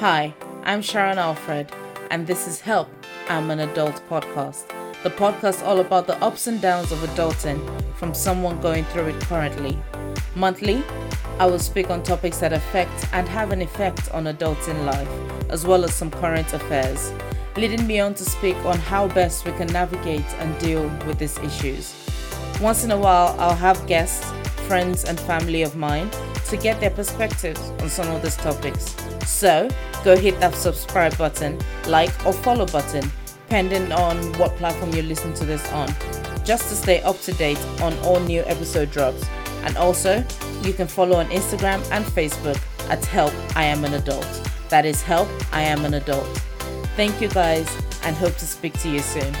Hi, I'm Sharon Alfred, and this is Help, I'm an Adult podcast. The podcast all about the ups and downs of adulting from someone going through it currently. Monthly, I will speak on topics that affect and have an effect on adulting life, as well as some current affairs, leading me on to speak on how best we can navigate and deal with these issues. Once in a while, I'll have guests, friends, and family of mine to get their perspectives on some of these topics. So go hit that subscribe button, like or follow button, depending on what platform you're listening to this on, just to stay up to date on all new episode drops. And also, you can follow on Instagram and Facebook at Help I Am an Adult. That is Help I Am an Adult. Thank you guys and hope to speak to you soon.